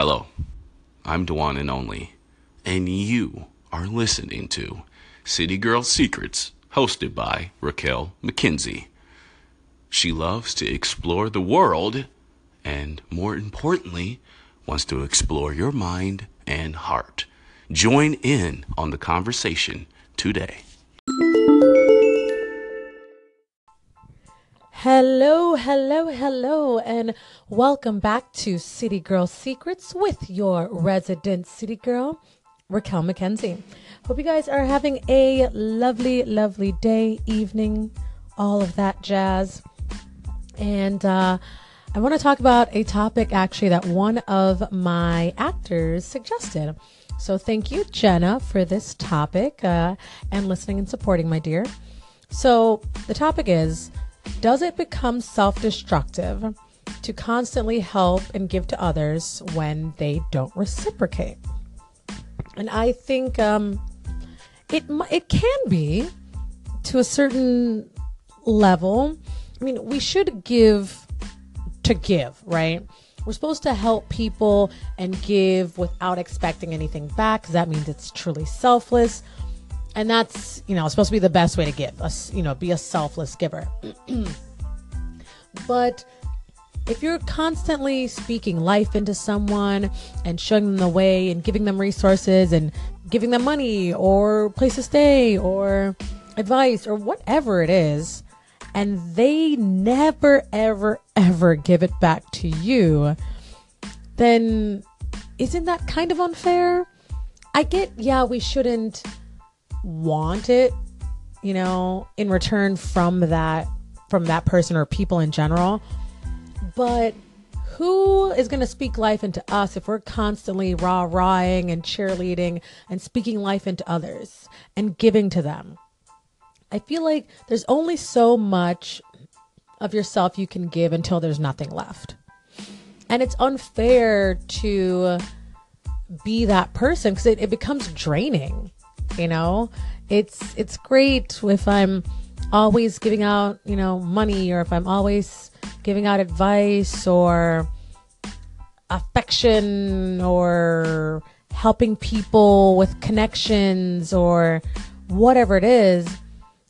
Hello, I'm Dewan and Only, and you are listening to City Girl Secrets, hosted by Raquel McKenzie. She loves to explore the world, and more importantly, wants to explore your mind and heart. Join in on the conversation today. Hello, hello, hello, and welcome back to City Girl Secrets with your resident city girl, Raquel McKenzie. Hope you guys are having a lovely, lovely day, evening, all of that jazz. And uh, I want to talk about a topic actually that one of my actors suggested. So thank you, Jenna, for this topic uh, and listening and supporting, my dear. So the topic is Does it become self destructive to constantly help and give to others when they don't reciprocate? And I think um, it it can be to a certain level. I mean, we should give to give, right? We're supposed to help people and give without expecting anything back because that means it's truly selfless. And that's, you know, supposed to be the best way to give, us, you know, be a selfless giver. but if you're constantly speaking life into someone and showing them the way and giving them resources and giving them money or place to stay or advice or whatever it is, and they never, ever, ever give it back to you, then isn't that kind of unfair? I get, yeah, we shouldn't want it, you know, in return from that from that person or people in general. But who is going to speak life into us if we're constantly rah rahing and cheerleading and speaking life into others and giving to them? I feel like there's only so much of yourself you can give until there's nothing left. And it's unfair to be that person because it, it becomes draining. You know, it's it's great if I'm always giving out, you know, money or if I'm always giving out advice or affection or helping people with connections or whatever it is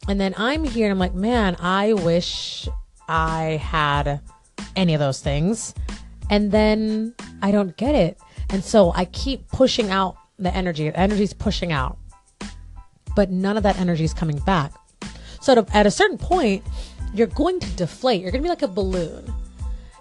and then I'm here and I'm like, man, I wish I had any of those things. And then I don't get it. And so I keep pushing out the energy. The energy's pushing out. But none of that energy is coming back. So to, at a certain point, you're going to deflate. You're going to be like a balloon.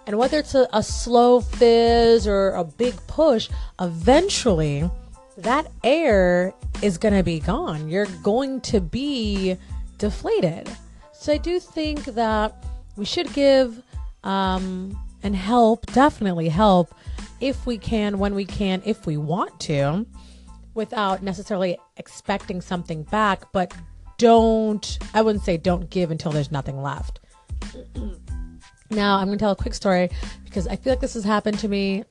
And whether it's a, a slow fizz or a big push, eventually that air is going to be gone. You're going to be deflated. So I do think that we should give um, and help, definitely help, if we can, when we can, if we want to, without necessarily expecting something back. But don't, I wouldn't say don't give until there's nothing left. now, I'm going to tell a quick story because I feel like this has happened to me.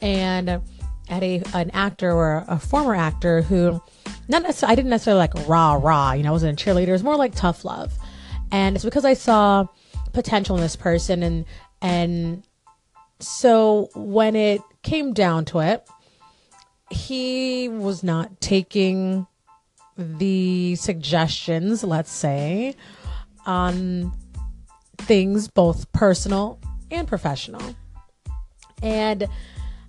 And at a an actor or a former actor who not necessarily I didn't necessarily like rah rah, you know, I wasn't a cheerleader, it was more like tough love. And it's because I saw potential in this person and and so when it came down to it, he was not taking the suggestions, let's say, on things both personal and professional. And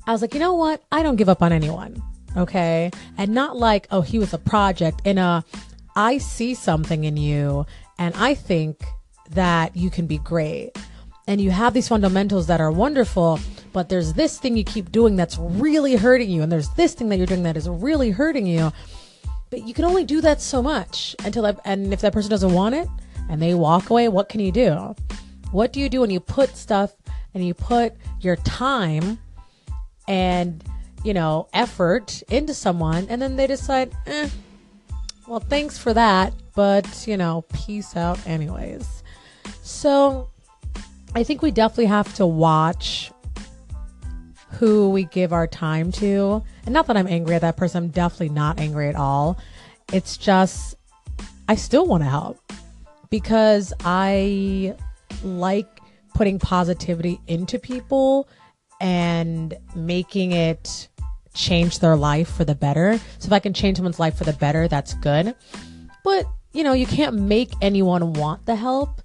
I was like, you know what? I don't give up on anyone. Okay. And not like, oh, he was a project in a, I see something in you and I think that you can be great. And you have these fundamentals that are wonderful, but there's this thing you keep doing that's really hurting you. And there's this thing that you're doing that is really hurting you. But you can only do that so much until, that, and if that person doesn't want it and they walk away, what can you do? What do you do when you put stuff and you put your time and you know effort into someone and then they decide eh, well thanks for that but you know peace out anyways so i think we definitely have to watch who we give our time to and not that i'm angry at that person i'm definitely not angry at all it's just i still want to help because i like putting positivity into people and making it change their life for the better. So if I can change someone's life for the better, that's good. But, you know, you can't make anyone want the help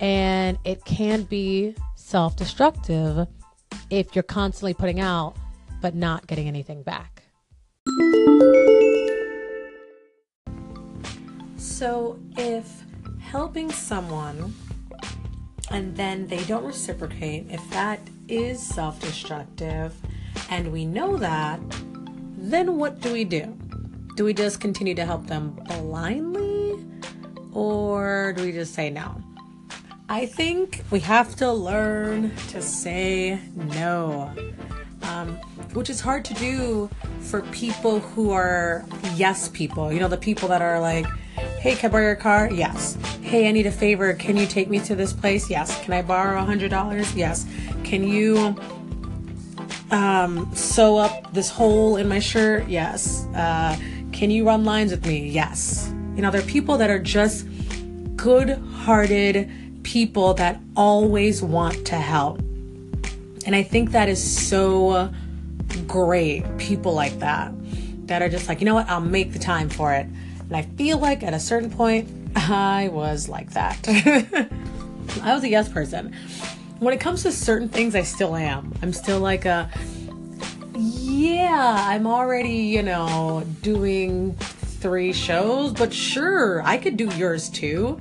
and it can be self-destructive if you're constantly putting out but not getting anything back. So, if helping someone and then they don't reciprocate, if that is self destructive and we know that, then what do we do? Do we just continue to help them blindly or do we just say no? I think we have to learn to say no um, which is hard to do for people who are yes people. You know, the people that are like, hey, can I borrow your car? Yes. Hey, I need a favor. Can you take me to this place? Yes. Can I borrow a hundred dollars? Yes. Can you um, sew up this hole in my shirt? Yes. Uh, can you run lines with me? Yes. You know, there are people that are just good hearted people that always want to help. And I think that is so great. People like that, that are just like, you know what, I'll make the time for it. And I feel like at a certain point, I was like that. I was a yes person. When it comes to certain things, I still am. I'm still like a, yeah, I'm already, you know, doing three shows, but sure, I could do yours too.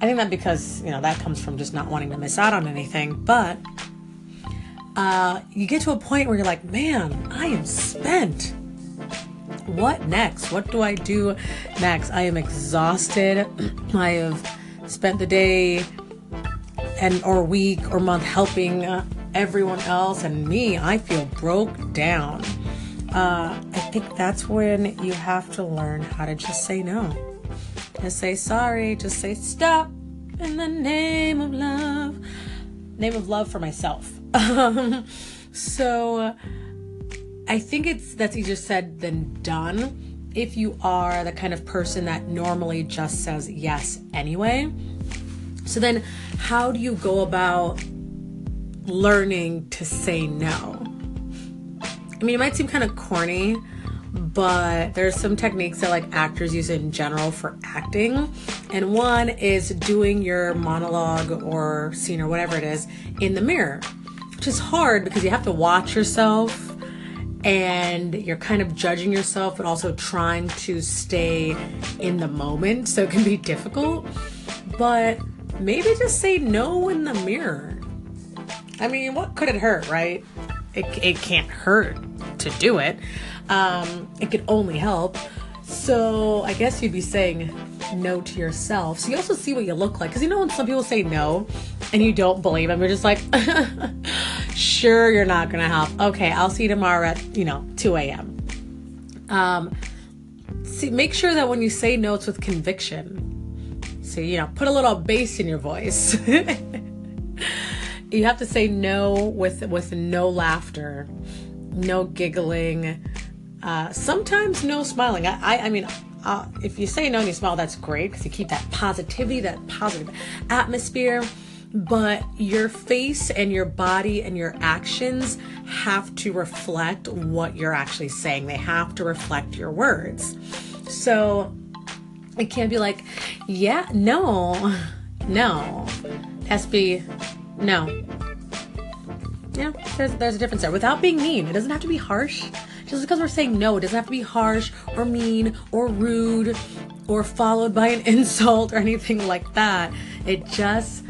I think that because, you know, that comes from just not wanting to miss out on anything. But uh, you get to a point where you're like, man, I am spent. What next? What do I do next? I am exhausted. I have spent the day and or week or month helping uh, everyone else and me. I feel broke down. Uh, I think that's when you have to learn how to just say no. Just say sorry. Just say stop in the name of love. Name of love for myself. So uh, I think it's that's easier said than done if you are the kind of person that normally just says yes anyway. So then how do you go about learning to say no? I mean, it might seem kind of corny, but there's some techniques that like actors use in general for acting. And one is doing your monologue or scene or whatever it is in the mirror which is hard because you have to watch yourself and you're kind of judging yourself, but also trying to stay in the moment. So it can be difficult. But maybe just say no in the mirror. I mean, what could it hurt, right? It, it can't hurt to do it. Um, it could only help. So I guess you'd be saying no to yourself. So you also see what you look like. Because you know when some people say no and you don't believe them, you're just like, sure, you're not going to help. Okay, I'll see you tomorrow at, you know, 2 a.m. Um, see, make sure that when you say no, it's with conviction. So, you know, put a little bass in your voice. you have to say no with with no laughter, no giggling, uh, sometimes no smiling. I, I, I mean, uh, if you say no and you smile, that's great because you keep that positivity, that positive atmosphere. But your face and your body and your actions have to reflect what you're actually saying. They have to reflect your words. So it can't be like, yeah, no, no. It has to be, no. Yeah, there's, there's a difference there. Without being mean, it doesn't have to be harsh. Just because we're saying no, it doesn't have to be harsh or mean or rude or followed by an insult or anything like that. It just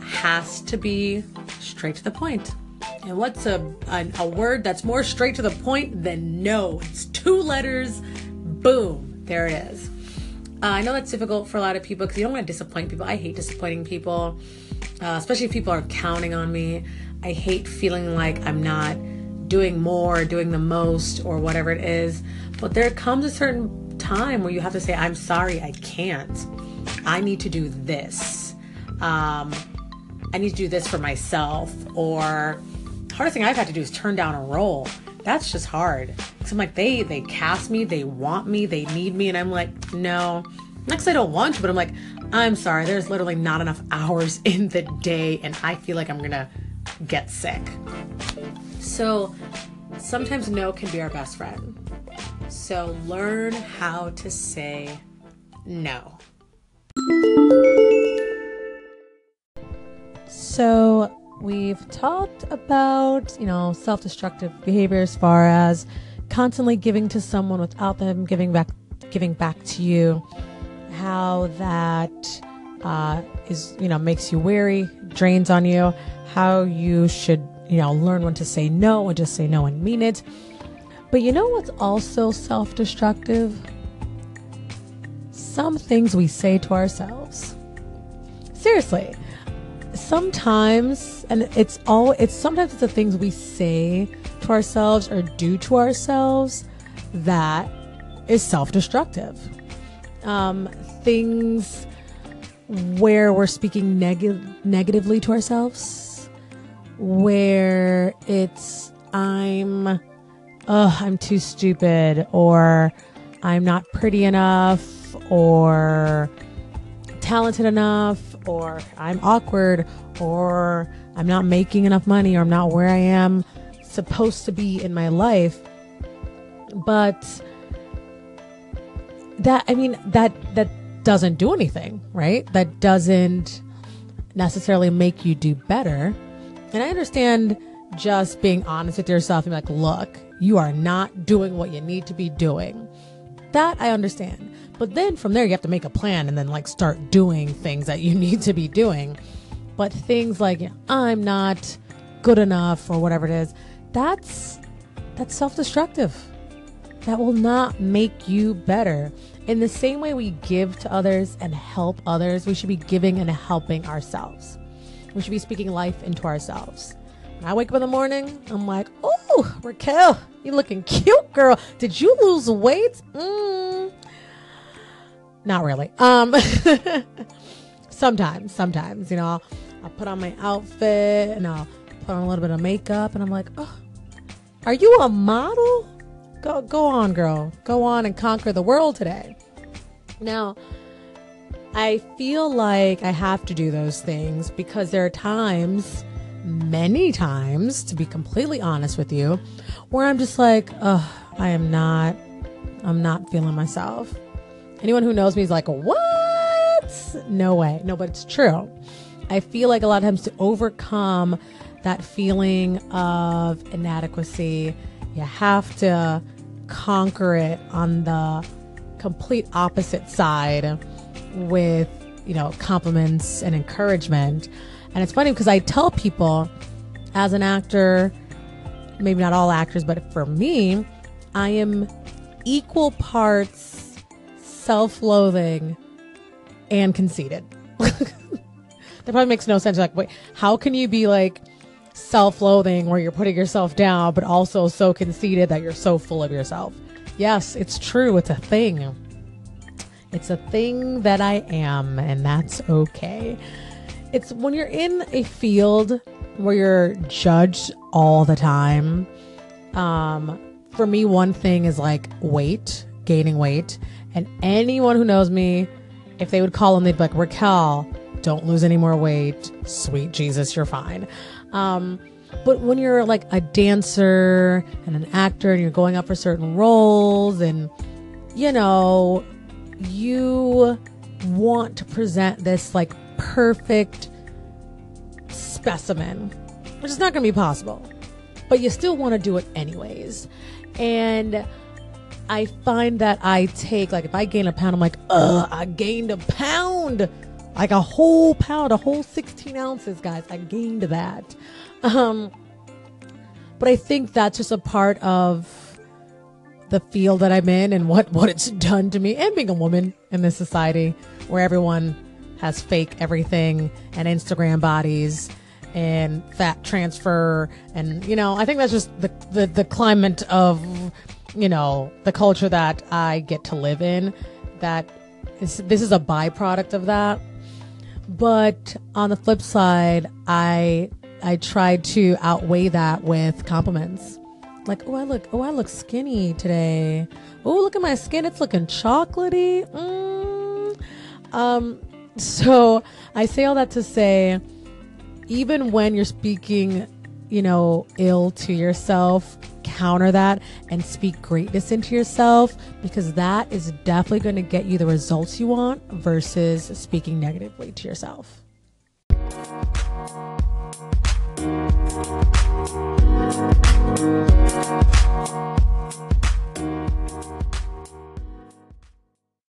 has to be straight to the point. And what's a, a, a word that's more straight to the point than no? It's two letters. Boom. There it is. Uh, I know that's difficult for a lot of people because you don't want to disappoint people. I hate disappointing people, uh, especially if people are counting on me. I hate feeling like I'm not doing more, doing the most, or whatever it is. But there comes a certain time where you have to say, I'm sorry, I can't. I need to do this. Um, I need to do this for myself. Or hardest thing I've had to do is turn down a role. That's just hard. Cause I'm like, they they cast me, they want me, they need me, and I'm like, no. Next, I don't want to, but I'm like, I'm sorry. There's literally not enough hours in the day, and I feel like I'm gonna get sick. So sometimes no can be our best friend. So learn how to say no. So we've talked about, you know, self-destructive behavior as far as constantly giving to someone without them giving back giving back to you, how that uh, is, you know, makes you weary, drains on you, how you should, you know, learn when to say no and just say no and mean it. But you know what's also self destructive? Some things we say to ourselves. Seriously. Sometimes, and it's all, it's sometimes it's the things we say to ourselves or do to ourselves that is self destructive. Um, things where we're speaking neg- negatively to ourselves, where it's, I'm, oh, I'm too stupid, or I'm not pretty enough, or talented enough, or I'm awkward, or I'm not making enough money, or I'm not where I am supposed to be in my life. But that, I mean, that, that doesn't do anything, right? That doesn't necessarily make you do better. And I understand just being honest with yourself and like, look, you are not doing what you need to be doing. That I understand. But then from there, you have to make a plan and then like start doing things that you need to be doing. But things like, I'm not good enough or whatever it is, that's, that's self-destructive. That will not make you better. In the same way we give to others and help others, we should be giving and helping ourselves. We should be speaking life into ourselves. When I wake up in the morning, I'm like, oh, Raquel, you looking cute, girl. Did you lose weight? Mm. Not really. Um, sometimes, sometimes, you know, I'll, I'll put on my outfit and I'll put on a little bit of makeup and I'm like, oh, are you a model? Go, go on, girl. Go on and conquer the world today. Now, I feel like I have to do those things because there are times, many times, to be completely honest with you, where I'm just like, I am not, I'm not feeling myself. Anyone who knows me is like, what? No way. No, but it's true. I feel like a lot of times to overcome that feeling of inadequacy, you have to conquer it on the complete opposite side with, you know, compliments and encouragement. And it's funny because I tell people as an actor, maybe not all actors, but for me, I am equal parts self loathing and conceited. that probably makes no sense. Like, wait, how can you be like self loathing where you're putting yourself down, but also so conceited that you're so full of yourself? Yes, it's true. It's a thing. It's a thing that I am, and that's okay. It's when you're in a field where you're judged all the time. Um, for me, one thing is like weight, gaining weight. And anyone who knows me, if they would call and they'd be like, Raquel, don't lose any more weight. Sweet Jesus, you're fine. Um, but when you're like a dancer and an actor and you're going up for certain roles and, you know, you want to present this like perfect specimen, which is not going to be possible, but you still want to do it anyways. And I find that I take, like, if I gain a pound, I'm like, ugh, I gained a pound. Like a whole pound, a whole 16 ounces, guys. I gained that. Um, but I think that's just a part of the field that I'm in and what, what it's done to me and being a woman in this society where everyone has fake everything and Instagram bodies and fat transfer. And, you know, I think that's just the, the, the climate of, you know, the culture that I get to live in that is, this is a byproduct of that. But on the flip side, I I tried to outweigh that with compliments. Like, oh, I look, oh, I look skinny today. Oh, look at my skin; it's looking chocolatey. Mm. Um, so I say all that to say, even when you're speaking you know, ill to yourself, counter that and speak greatness into yourself because that is definitely going to get you the results you want versus speaking negatively to yourself.